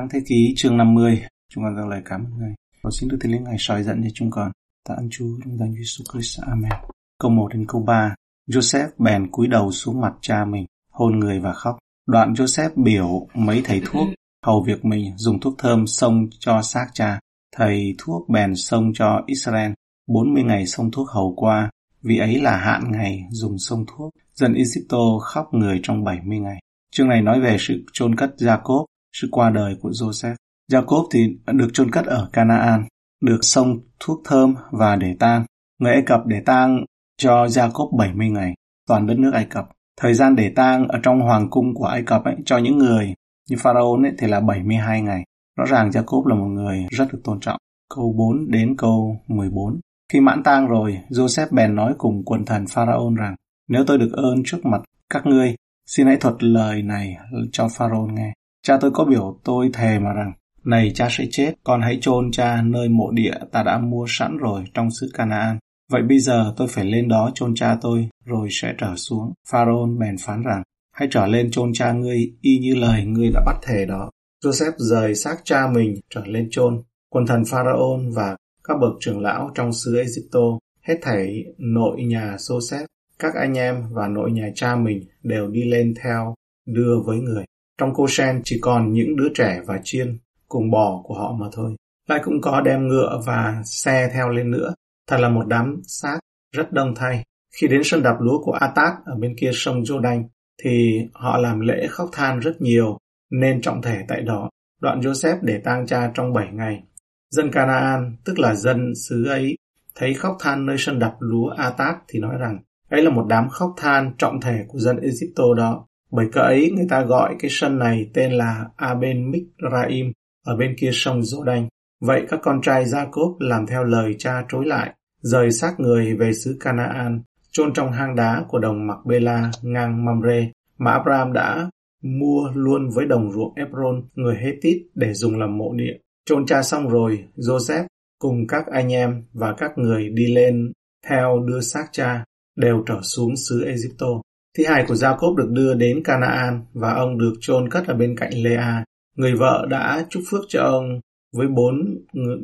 Sáng thế ký chương 50, chúng con dâng lời cảm ơn Ngài. Cầu xin Đức Thánh Linh Ngài soi dẫn cho chúng con. Tạ ơn Chúa trong danh Jesus Christ. Amen. Câu 1 đến câu 3. Joseph bèn cúi đầu xuống mặt cha mình, hôn người và khóc. Đoạn Joseph biểu mấy thầy thuốc hầu việc mình dùng thuốc thơm xông cho xác cha. Thầy thuốc bèn xông cho Israel 40 ngày xông thuốc hầu qua, vì ấy là hạn ngày dùng xông thuốc. Dân Egypto khóc người trong 70 ngày. Chương này nói về sự chôn cất Jacob, sự qua đời của Joseph. Jacob thì được chôn cất ở Canaan, được xông thuốc thơm và để tang. Người Ai Cập để tang cho Jacob 70 ngày, toàn đất nước Ai Cập. Thời gian để tang ở trong hoàng cung của Ai Cập ấy, cho những người như Pharaoh ấy, thì là 72 ngày. Rõ ràng Jacob là một người rất được tôn trọng. Câu 4 đến câu 14. Khi mãn tang rồi, Joseph bèn nói cùng quần thần Pharaoh rằng, nếu tôi được ơn trước mặt các ngươi, xin hãy thuật lời này cho Pharaoh nghe. Cha tôi có biểu tôi thề mà rằng, này cha sẽ chết, con hãy chôn cha nơi mộ địa ta đã mua sẵn rồi trong xứ Canaan. Vậy bây giờ tôi phải lên đó chôn cha tôi, rồi sẽ trở xuống. Pharaoh bèn phán rằng, hãy trở lên chôn cha ngươi y như lời ngươi đã bắt thề đó. Joseph rời xác cha mình trở lên chôn. Quần thần Pharaoh và các bậc trưởng lão trong xứ Egypto, hết thảy nội nhà Joseph, các anh em và nội nhà cha mình đều đi lên theo đưa với người. Trong cô sen chỉ còn những đứa trẻ và chiên cùng bò của họ mà thôi. Lại cũng có đem ngựa và xe theo lên nữa. Thật là một đám xác rất đông thay. Khi đến sân đạp lúa của Atat ở bên kia sông Jordan, thì họ làm lễ khóc than rất nhiều, nên trọng thể tại đó. Đoạn Joseph để tang cha trong 7 ngày. Dân Canaan, tức là dân xứ ấy, thấy khóc than nơi sân đạp lúa Atat thì nói rằng, ấy là một đám khóc than trọng thể của dân Egypto đó. Bởi cỡ ấy người ta gọi cái sân này tên là Aben Mizraim, ở bên kia sông Jordan. Vậy các con trai Jacob làm theo lời cha trối lại, rời xác người về xứ Canaan, chôn trong hang đá của đồng Macbela ngang Mamre mà Abraham đã mua luôn với đồng ruộng Ebron người Hethit để dùng làm mộ địa. Chôn cha xong rồi, Joseph cùng các anh em và các người đi lên theo đưa xác cha đều trở xuống xứ Egypto. Thi hài của Jacob được đưa đến Canaan và ông được chôn cất ở bên cạnh Lea. Người vợ đã chúc phước cho ông với bốn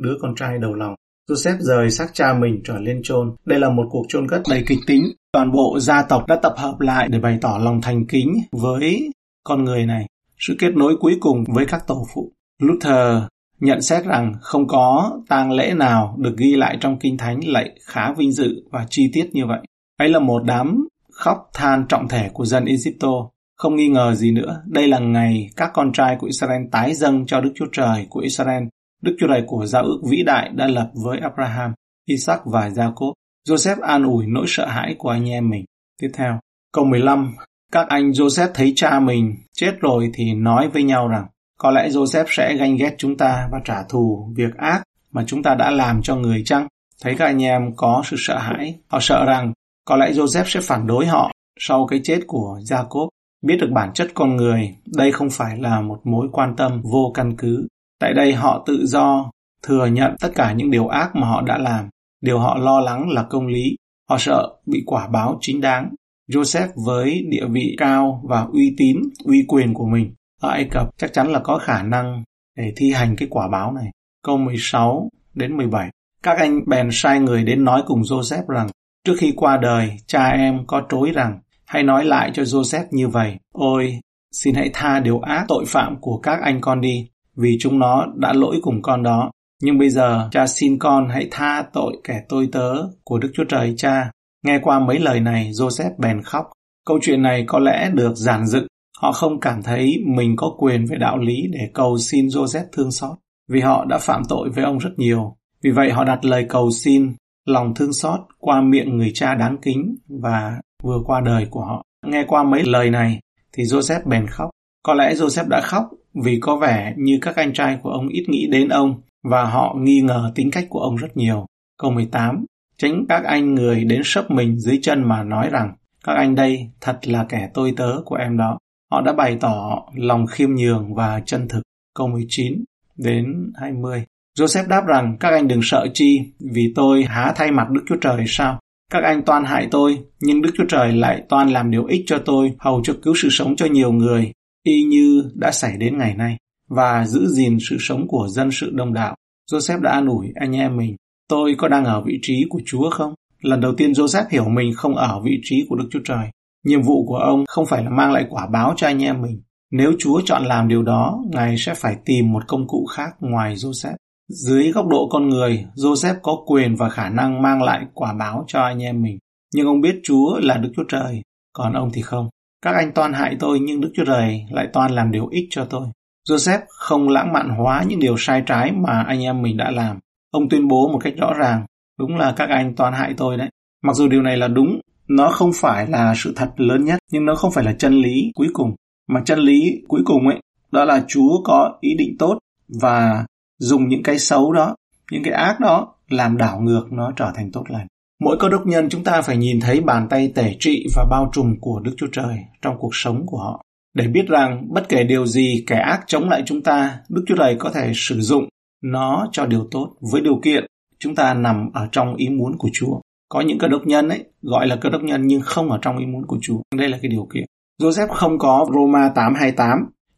đứa con trai đầu lòng. Joseph rời xác cha mình trở lên chôn. Đây là một cuộc chôn cất đầy kịch tính. Toàn bộ gia tộc đã tập hợp lại để bày tỏ lòng thành kính với con người này. Sự kết nối cuối cùng với các tổ phụ. Luther nhận xét rằng không có tang lễ nào được ghi lại trong Kinh Thánh lại khá vinh dự và chi tiết như vậy. Ấy là một đám khóc than trọng thể của dân Egypto. Không nghi ngờ gì nữa, đây là ngày các con trai của Israel tái dâng cho Đức Chúa Trời của Israel. Đức Chúa Trời của giao ước vĩ đại đã lập với Abraham, Isaac và Jacob. Joseph an ủi nỗi sợ hãi của anh em mình. Tiếp theo, câu 15. Các anh Joseph thấy cha mình chết rồi thì nói với nhau rằng có lẽ Joseph sẽ ganh ghét chúng ta và trả thù việc ác mà chúng ta đã làm cho người chăng? Thấy các anh em có sự sợ hãi, họ sợ rằng có lẽ Joseph sẽ phản đối họ sau cái chết của Jacob. Biết được bản chất con người, đây không phải là một mối quan tâm vô căn cứ. Tại đây họ tự do thừa nhận tất cả những điều ác mà họ đã làm. Điều họ lo lắng là công lý. Họ sợ bị quả báo chính đáng. Joseph với địa vị cao và uy tín, uy quyền của mình ở Ai Cập chắc chắn là có khả năng để thi hành cái quả báo này. Câu 16 đến 17. Các anh bèn sai người đến nói cùng Joseph rằng Trước khi qua đời, cha em có trối rằng, hãy nói lại cho Joseph như vậy. Ôi, xin hãy tha điều ác tội phạm của các anh con đi, vì chúng nó đã lỗi cùng con đó. Nhưng bây giờ, cha xin con hãy tha tội kẻ tôi tớ của Đức Chúa Trời cha. Nghe qua mấy lời này, Joseph bèn khóc. Câu chuyện này có lẽ được giản dựng. Họ không cảm thấy mình có quyền về đạo lý để cầu xin Joseph thương xót, vì họ đã phạm tội với ông rất nhiều. Vì vậy họ đặt lời cầu xin lòng thương xót qua miệng người cha đáng kính và vừa qua đời của họ. Nghe qua mấy lời này thì Joseph bèn khóc. Có lẽ Joseph đã khóc vì có vẻ như các anh trai của ông ít nghĩ đến ông và họ nghi ngờ tính cách của ông rất nhiều. Câu 18 Tránh các anh người đến sấp mình dưới chân mà nói rằng, các anh đây thật là kẻ tôi tớ của em đó. Họ đã bày tỏ lòng khiêm nhường và chân thực. Câu 19 đến 20 Joseph đáp rằng, các anh đừng sợ chi, vì tôi há thay mặt Đức Chúa Trời sao? Các anh toan hại tôi, nhưng Đức Chúa Trời lại toan làm điều ích cho tôi, hầu cho cứu sự sống cho nhiều người, y như đã xảy đến ngày nay. và giữ gìn sự sống của dân sự đông đảo. Joseph đã an ủi anh em mình, tôi có đang ở vị trí của Chúa không? Lần đầu tiên Joseph hiểu mình không ở vị trí của Đức Chúa Trời. Nhiệm vụ của ông không phải là mang lại quả báo cho anh em mình. Nếu Chúa chọn làm điều đó, Ngài sẽ phải tìm một công cụ khác ngoài Joseph. Dưới góc độ con người, Joseph có quyền và khả năng mang lại quả báo cho anh em mình. Nhưng ông biết Chúa là Đức Chúa Trời, còn ông thì không. Các anh toan hại tôi nhưng Đức Chúa Trời lại toan làm điều ích cho tôi. Joseph không lãng mạn hóa những điều sai trái mà anh em mình đã làm. Ông tuyên bố một cách rõ ràng, đúng là các anh toan hại tôi đấy. Mặc dù điều này là đúng, nó không phải là sự thật lớn nhất, nhưng nó không phải là chân lý cuối cùng. Mà chân lý cuối cùng ấy, đó là Chúa có ý định tốt và dùng những cái xấu đó, những cái ác đó làm đảo ngược nó trở thành tốt lành. Mỗi cơ đốc nhân chúng ta phải nhìn thấy bàn tay tể trị và bao trùm của Đức Chúa Trời trong cuộc sống của họ. Để biết rằng bất kể điều gì kẻ ác chống lại chúng ta, Đức Chúa Trời có thể sử dụng nó cho điều tốt với điều kiện chúng ta nằm ở trong ý muốn của Chúa. Có những cơ đốc nhân ấy gọi là cơ đốc nhân nhưng không ở trong ý muốn của Chúa. Đây là cái điều kiện. Joseph không có Roma 828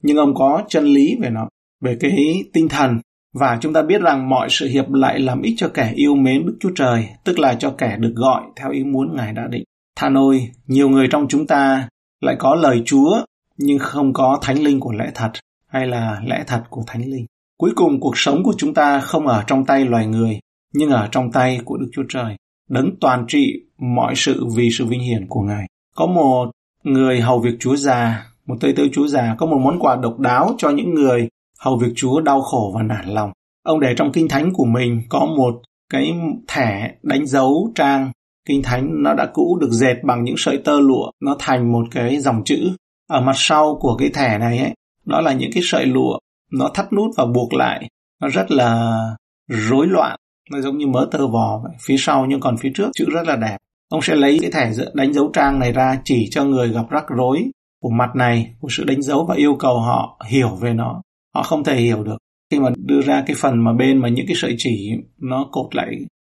nhưng ông có chân lý về nó, về cái tinh thần và chúng ta biết rằng mọi sự hiệp lại làm ích cho kẻ yêu mến Đức Chúa Trời, tức là cho kẻ được gọi theo ý muốn Ngài đã định. Than ôi, nhiều người trong chúng ta lại có lời Chúa nhưng không có thánh linh của lẽ thật hay là lẽ thật của thánh linh. Cuối cùng cuộc sống của chúng ta không ở trong tay loài người, nhưng ở trong tay của Đức Chúa Trời, đấng toàn trị mọi sự vì sự vinh hiển của Ngài. Có một người hầu việc Chúa già, một tây tớ Chúa già có một món quà độc đáo cho những người hầu việc Chúa đau khổ và nản lòng. Ông để trong kinh thánh của mình có một cái thẻ đánh dấu trang kinh thánh, nó đã cũ, được dệt bằng những sợi tơ lụa. Nó thành một cái dòng chữ ở mặt sau của cái thẻ này ấy. Đó là những cái sợi lụa. Nó thắt nút và buộc lại. Nó rất là rối loạn. Nó giống như mớ tơ vò vậy. Phía sau nhưng còn phía trước, chữ rất là đẹp. Ông sẽ lấy cái thẻ đánh dấu trang này ra chỉ cho người gặp rắc rối của mặt này, của sự đánh dấu và yêu cầu họ hiểu về nó họ không thể hiểu được khi mà đưa ra cái phần mà bên mà những cái sợi chỉ nó cột lại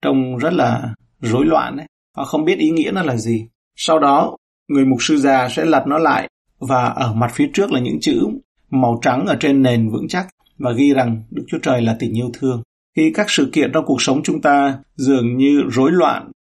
trông rất là rối loạn ấy họ không biết ý nghĩa nó là gì sau đó người mục sư già sẽ lật nó lại và ở mặt phía trước là những chữ màu trắng ở trên nền vững chắc và ghi rằng Đức Chúa Trời là tình yêu thương. Khi các sự kiện trong cuộc sống chúng ta dường như rối loạn,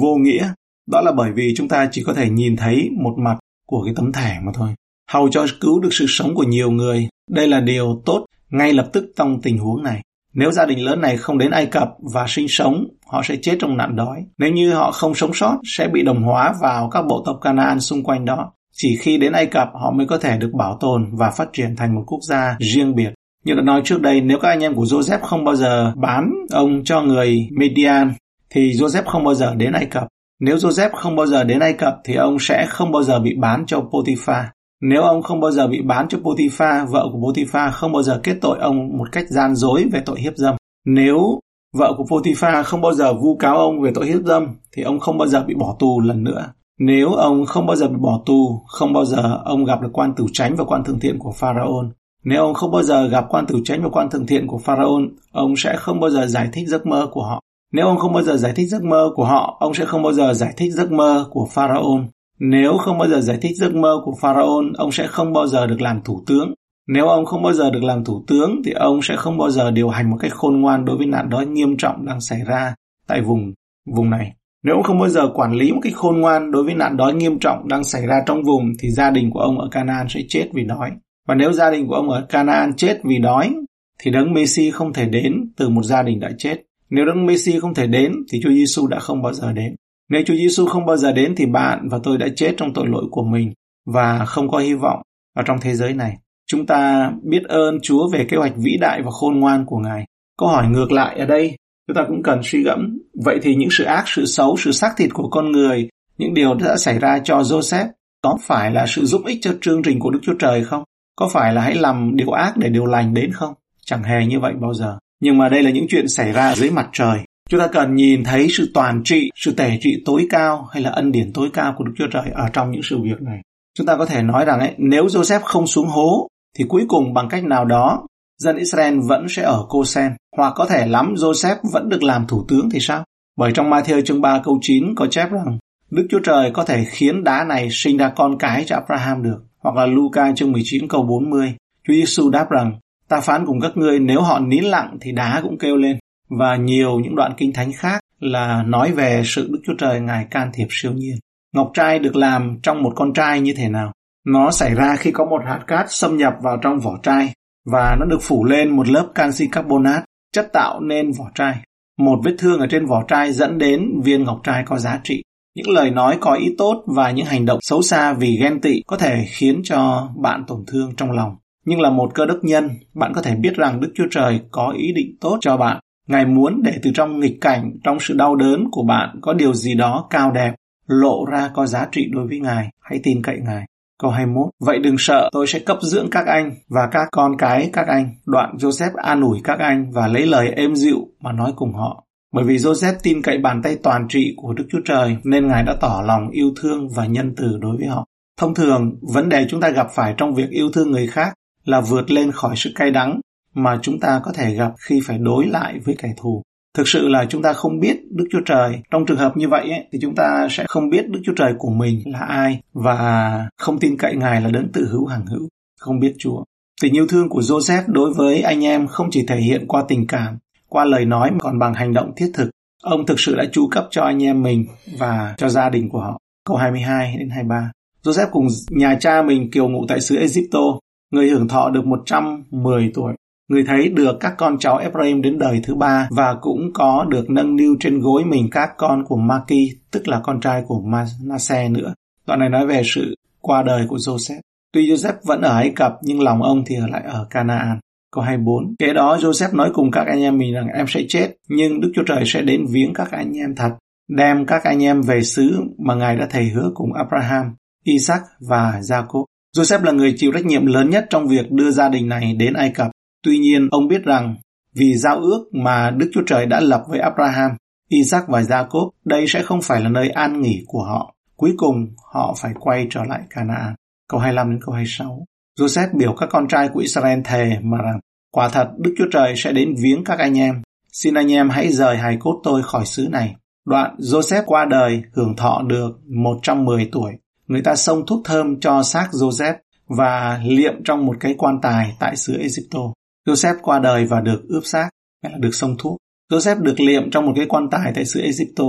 vô nghĩa, đó là bởi vì chúng ta chỉ có thể nhìn thấy một mặt của cái tấm thẻ mà thôi. Hầu cho cứu được sự sống của nhiều người, đây là điều tốt ngay lập tức trong tình huống này. Nếu gia đình lớn này không đến Ai Cập và sinh sống, họ sẽ chết trong nạn đói. Nếu như họ không sống sót, sẽ bị đồng hóa vào các bộ tộc Canaan xung quanh đó. Chỉ khi đến Ai Cập họ mới có thể được bảo tồn và phát triển thành một quốc gia riêng biệt. Như đã nói trước đây, nếu các anh em của Joseph không bao giờ bán ông cho người Median, thì Joseph không bao giờ đến Ai Cập. Nếu Joseph không bao giờ đến Ai Cập thì ông sẽ không bao giờ bị bán cho Potiphar. Nếu ông không bao giờ bị bán cho Potiphar, vợ của Potiphar không bao giờ kết tội ông một cách gian dối về tội hiếp dâm. Nếu vợ của Potiphar không bao giờ vu cáo ông về tội hiếp dâm thì ông không bao giờ bị bỏ tù lần nữa. Nếu ông không bao giờ bị bỏ tù, không bao giờ ông gặp được quan tử tránh và quan thượng thiện của Pharaoh. Nếu ông không bao giờ gặp quan tử tránh và quan thượng thiện của Pharaoh, ông sẽ không bao giờ giải thích giấc mơ của họ. Nếu ông không bao giờ giải thích giấc mơ của họ, ông sẽ không bao giờ giải thích giấc mơ của Pharaoh. Nếu không bao giờ giải thích giấc mơ của Pharaoh, ông sẽ không bao giờ được làm thủ tướng. Nếu ông không bao giờ được làm thủ tướng thì ông sẽ không bao giờ điều hành một cách khôn ngoan đối với nạn đói nghiêm trọng đang xảy ra tại vùng vùng này. Nếu ông không bao giờ quản lý một cách khôn ngoan đối với nạn đói nghiêm trọng đang xảy ra trong vùng thì gia đình của ông ở Canaan sẽ chết vì đói. Và nếu gia đình của ông ở Canaan chết vì đói thì đấng Messi không thể đến từ một gia đình đã chết. Nếu đấng Messi không thể đến thì Chúa Giêsu đã không bao giờ đến. Nếu Chúa Giêsu không bao giờ đến thì bạn và tôi đã chết trong tội lỗi của mình và không có hy vọng ở trong thế giới này. Chúng ta biết ơn Chúa về kế hoạch vĩ đại và khôn ngoan của Ngài. Câu hỏi ngược lại ở đây, chúng ta cũng cần suy gẫm. Vậy thì những sự ác, sự xấu, sự xác thịt của con người, những điều đã xảy ra cho Joseph, có phải là sự giúp ích cho chương trình của Đức Chúa Trời không? Có phải là hãy làm điều ác để điều lành đến không? Chẳng hề như vậy bao giờ. Nhưng mà đây là những chuyện xảy ra dưới mặt trời. Chúng ta cần nhìn thấy sự toàn trị, sự tể trị tối cao hay là ân điển tối cao của Đức Chúa Trời ở trong những sự việc này. Chúng ta có thể nói rằng ấy, nếu Joseph không xuống hố thì cuối cùng bằng cách nào đó dân Israel vẫn sẽ ở Cô Sen. Hoặc có thể lắm Joseph vẫn được làm thủ tướng thì sao? Bởi trong Matthew chương 3 câu 9 có chép rằng Đức Chúa Trời có thể khiến đá này sinh ra con cái cho Abraham được. Hoặc là Luca chương 19 câu 40. Chúa Giêsu đáp rằng Ta phán cùng các ngươi nếu họ nín lặng thì đá cũng kêu lên. Và nhiều những đoạn kinh thánh khác là nói về sự Đức Chúa Trời Ngài can thiệp siêu nhiên. Ngọc trai được làm trong một con trai như thế nào? Nó xảy ra khi có một hạt cát xâm nhập vào trong vỏ trai và nó được phủ lên một lớp canxi carbonate, chất tạo nên vỏ trai. Một vết thương ở trên vỏ trai dẫn đến viên ngọc trai có giá trị. Những lời nói có ý tốt và những hành động xấu xa vì ghen tị có thể khiến cho bạn tổn thương trong lòng. Nhưng là một cơ đốc nhân, bạn có thể biết rằng Đức Chúa Trời có ý định tốt cho bạn. Ngài muốn để từ trong nghịch cảnh, trong sự đau đớn của bạn có điều gì đó cao đẹp, lộ ra có giá trị đối với Ngài. Hãy tin cậy Ngài. Câu 21. Vậy đừng sợ, tôi sẽ cấp dưỡng các anh và các con cái các anh. Đoạn Joseph an ủi các anh và lấy lời êm dịu mà nói cùng họ. Bởi vì Joseph tin cậy bàn tay toàn trị của Đức Chúa Trời nên Ngài đã tỏ lòng yêu thương và nhân từ đối với họ. Thông thường, vấn đề chúng ta gặp phải trong việc yêu thương người khác là vượt lên khỏi sự cay đắng mà chúng ta có thể gặp khi phải đối lại với kẻ thù. Thực sự là chúng ta không biết Đức Chúa Trời. Trong trường hợp như vậy ấy, thì chúng ta sẽ không biết Đức Chúa Trời của mình là ai và không tin cậy Ngài là đấng tự hữu hàng hữu, không biết Chúa. Tình yêu thương của Joseph đối với anh em không chỉ thể hiện qua tình cảm, qua lời nói mà còn bằng hành động thiết thực. Ông thực sự đã chu cấp cho anh em mình và cho gia đình của họ. Câu 22 đến 23. Joseph cùng nhà cha mình kiều ngụ tại xứ Egypto, người hưởng thọ được 110 tuổi. Người thấy được các con cháu Ephraim đến đời thứ ba và cũng có được nâng niu trên gối mình các con của Maki, tức là con trai của Manasseh nữa. Đoạn này nói về sự qua đời của Joseph. Tuy Joseph vẫn ở Ai Cập nhưng lòng ông thì ở lại ở Canaan. Câu 24. Kế đó Joseph nói cùng các anh em mình rằng em sẽ chết, nhưng Đức Chúa Trời sẽ đến viếng các anh em thật, đem các anh em về xứ mà Ngài đã thầy hứa cùng Abraham, Isaac và Jacob. Joseph là người chịu trách nhiệm lớn nhất trong việc đưa gia đình này đến Ai Cập. Tuy nhiên, ông biết rằng vì giao ước mà Đức Chúa Trời đã lập với Abraham, Isaac và Jacob, đây sẽ không phải là nơi an nghỉ của họ. Cuối cùng, họ phải quay trở lại Canaan. Câu 25 đến câu 26. Joseph biểu các con trai của Israel thề mà rằng, quả thật Đức Chúa Trời sẽ đến viếng các anh em. Xin anh em hãy rời hài cốt tôi khỏi xứ này. Đoạn Joseph qua đời hưởng thọ được 110 tuổi. Người ta xông thuốc thơm cho xác Joseph và liệm trong một cái quan tài tại xứ Egypto. Joseph qua đời và được ướp xác, hay là được xông thuốc. Joseph được liệm trong một cái quan tài tại xứ Egypto.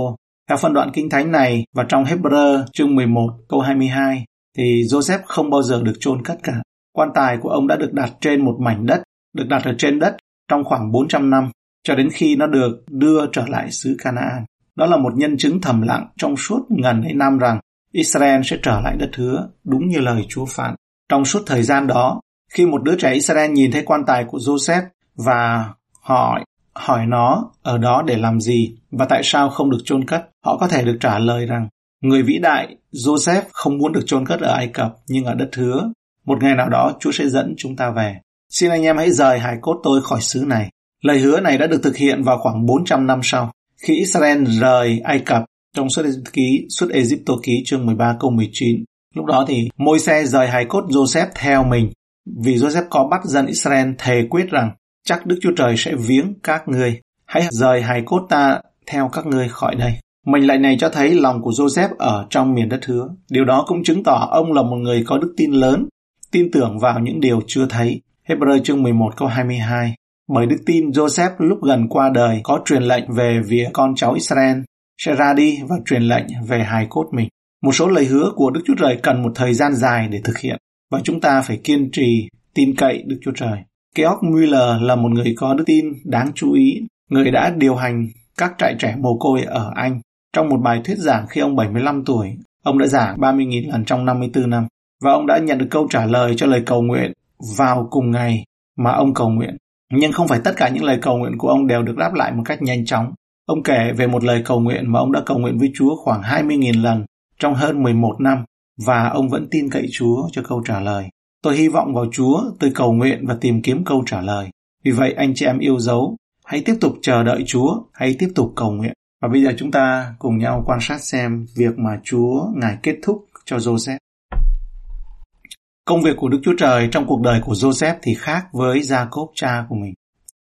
Theo phân đoạn kinh thánh này và trong Hebrew chương 11 câu 22 thì Joseph không bao giờ được chôn cất cả. Quan tài của ông đã được đặt trên một mảnh đất, được đặt ở trên đất trong khoảng 400 năm, cho đến khi nó được đưa trở lại xứ Canaan. Đó là một nhân chứng thầm lặng trong suốt ngần ấy năm rằng Israel sẽ trở lại đất hứa, đúng như lời Chúa phán. Trong suốt thời gian đó, khi một đứa trẻ Israel nhìn thấy quan tài của Joseph và hỏi hỏi nó ở đó để làm gì và tại sao không được chôn cất, họ có thể được trả lời rằng người vĩ đại Joseph không muốn được chôn cất ở Ai Cập nhưng ở đất hứa một ngày nào đó Chúa sẽ dẫn chúng ta về. Xin anh em hãy rời hài cốt tôi khỏi xứ này. Lời hứa này đã được thực hiện vào khoảng 400 năm sau. Khi Israel rời Ai Cập trong suốt ký suốt Egypto ký chương 13 câu 19. Lúc đó thì môi xe rời hài cốt Joseph theo mình. Vì Joseph có bắt dân Israel thề quyết rằng chắc Đức Chúa Trời sẽ viếng các ngươi. Hãy rời hài cốt ta theo các ngươi khỏi đây. Mệnh lệnh này cho thấy lòng của Joseph ở trong miền đất hứa. Điều đó cũng chứng tỏ ông là một người có đức tin lớn, tin tưởng vào những điều chưa thấy. Hebrew chương 11 câu 22 Bởi đức tin Joseph lúc gần qua đời có truyền lệnh về việc con cháu Israel, sẽ ra đi và truyền lệnh về hài cốt mình. Một số lời hứa của Đức Chúa Trời cần một thời gian dài để thực hiện và chúng ta phải kiên trì tin cậy Đức Chúa Trời. Georg Müller là một người có đức tin đáng chú ý, người đã điều hành các trại trẻ mồ côi ở Anh. Trong một bài thuyết giảng khi ông 75 tuổi, ông đã giảng 30.000 lần trong 54 năm và ông đã nhận được câu trả lời cho lời cầu nguyện vào cùng ngày mà ông cầu nguyện. Nhưng không phải tất cả những lời cầu nguyện của ông đều được đáp lại một cách nhanh chóng. Ông kể về một lời cầu nguyện mà ông đã cầu nguyện với Chúa khoảng 20.000 lần trong hơn 11 năm và ông vẫn tin cậy Chúa cho câu trả lời. Tôi hy vọng vào Chúa, tôi cầu nguyện và tìm kiếm câu trả lời. Vì vậy anh chị em yêu dấu, hãy tiếp tục chờ đợi Chúa, hãy tiếp tục cầu nguyện. Và bây giờ chúng ta cùng nhau quan sát xem việc mà Chúa Ngài kết thúc cho Joseph. Công việc của Đức Chúa Trời trong cuộc đời của Joseph thì khác với Jacob cha của mình.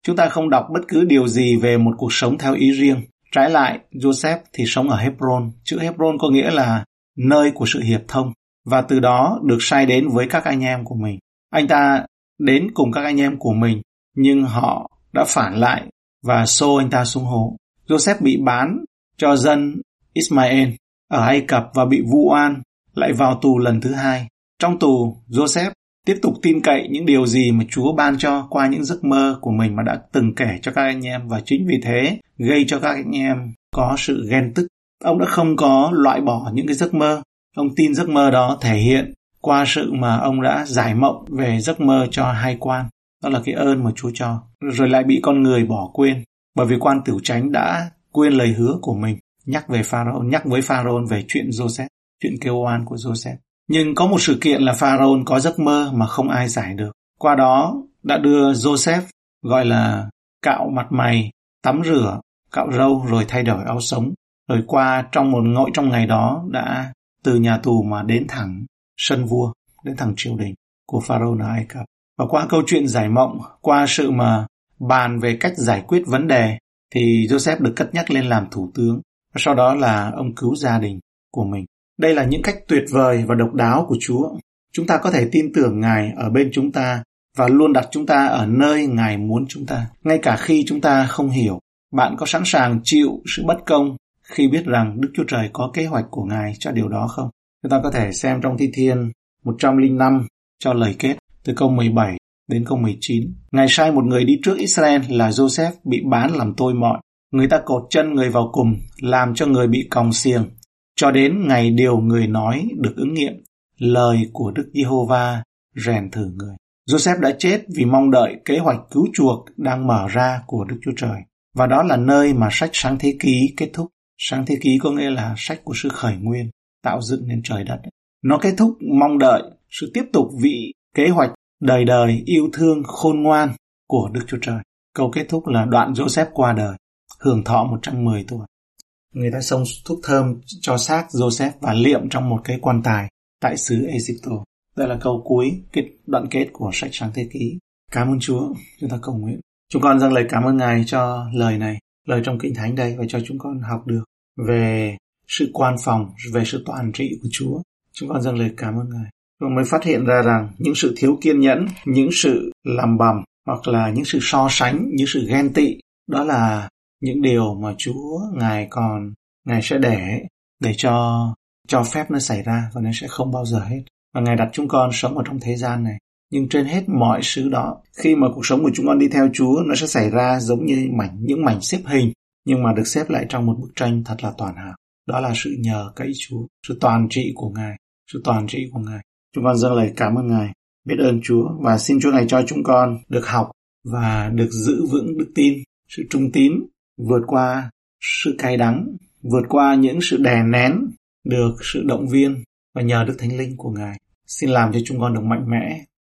Chúng ta không đọc bất cứ điều gì về một cuộc sống theo ý riêng. Trái lại, Joseph thì sống ở Hebron. Chữ Hebron có nghĩa là nơi của sự hiệp thông và từ đó được sai đến với các anh em của mình. Anh ta đến cùng các anh em của mình, nhưng họ đã phản lại và xô anh ta xuống hố. Joseph bị bán cho dân Ismael ở Ai Cập và bị vu oan, lại vào tù lần thứ hai. Trong tù, Joseph tiếp tục tin cậy những điều gì mà Chúa ban cho qua những giấc mơ của mình mà đã từng kể cho các anh em và chính vì thế gây cho các anh em có sự ghen tức. Ông đã không có loại bỏ những cái giấc mơ. Ông tin giấc mơ đó thể hiện qua sự mà ông đã giải mộng về giấc mơ cho hai quan. Đó là cái ơn mà Chúa cho. Rồi lại bị con người bỏ quên bởi vì quan tiểu tránh đã quên lời hứa của mình nhắc về Pharaoh, nhắc với Pharaoh về chuyện Joseph, chuyện kêu oan của Joseph. Nhưng có một sự kiện là Pharaoh có giấc mơ mà không ai giải được. Qua đó đã đưa Joseph gọi là cạo mặt mày, tắm rửa, cạo râu rồi thay đổi áo sống. Rồi qua trong một ngội trong ngày đó đã từ nhà tù mà đến thẳng sân vua, đến thẳng triều đình của Pharaoh ở Ai Cập. Và qua câu chuyện giải mộng, qua sự mà bàn về cách giải quyết vấn đề, thì Joseph được cất nhắc lên làm thủ tướng. Và sau đó là ông cứu gia đình của mình. Đây là những cách tuyệt vời và độc đáo của Chúa. Chúng ta có thể tin tưởng Ngài ở bên chúng ta và luôn đặt chúng ta ở nơi Ngài muốn chúng ta. Ngay cả khi chúng ta không hiểu, bạn có sẵn sàng chịu sự bất công khi biết rằng Đức Chúa Trời có kế hoạch của Ngài cho điều đó không? Chúng ta có thể xem trong Thi Thiên 105 cho lời kết từ câu 17 đến câu 19. Ngài sai một người đi trước Israel là Joseph bị bán làm tôi mọi. Người ta cột chân người vào cùng, làm cho người bị còng xiềng, cho đến ngày điều người nói được ứng nghiệm, lời của Đức Giê-hô-va rèn thử người. Joseph đã chết vì mong đợi kế hoạch cứu chuộc đang mở ra của Đức Chúa Trời. Và đó là nơi mà sách Sáng Thế Ký kết thúc. Sáng Thế Ký có nghĩa là sách của sự khởi nguyên, tạo dựng nên trời đất. Nó kết thúc mong đợi sự tiếp tục vị kế hoạch đời đời yêu thương khôn ngoan của Đức Chúa Trời. Câu kết thúc là đoạn Joseph qua đời, hưởng thọ 110 tuổi người ta xông thuốc thơm cho xác Joseph và liệm trong một cái quan tài tại xứ Egypto. Đây là câu cuối, kết đoạn kết của sách sáng thế ký. Cảm ơn Chúa, chúng ta cầu nguyện. Chúng con dâng lời cảm ơn Ngài cho lời này, lời trong Kinh Thánh đây và cho chúng con học được về sự quan phòng, về sự toàn trị của Chúa. Chúng con dâng lời cảm ơn Ngài. Và mới phát hiện ra rằng những sự thiếu kiên nhẫn, những sự làm bầm hoặc là những sự so sánh, những sự ghen tị, đó là những điều mà Chúa Ngài còn Ngài sẽ để để cho cho phép nó xảy ra và nó sẽ không bao giờ hết. Và Ngài đặt chúng con sống ở trong thế gian này. Nhưng trên hết mọi sự đó, khi mà cuộc sống của chúng con đi theo Chúa, nó sẽ xảy ra giống như mảnh những mảnh xếp hình, nhưng mà được xếp lại trong một bức tranh thật là toàn hảo. Đó là sự nhờ cậy Chúa, sự toàn trị của Ngài, sự toàn trị của Ngài. Chúng con dâng lời cảm ơn Ngài, biết ơn Chúa và xin Chúa này cho chúng con được học và được giữ vững đức tin, sự trung tín vượt qua sự cay đắng, vượt qua những sự đè nén, được sự động viên và nhờ Đức Thánh Linh của Ngài. Xin làm cho chúng con được mạnh mẽ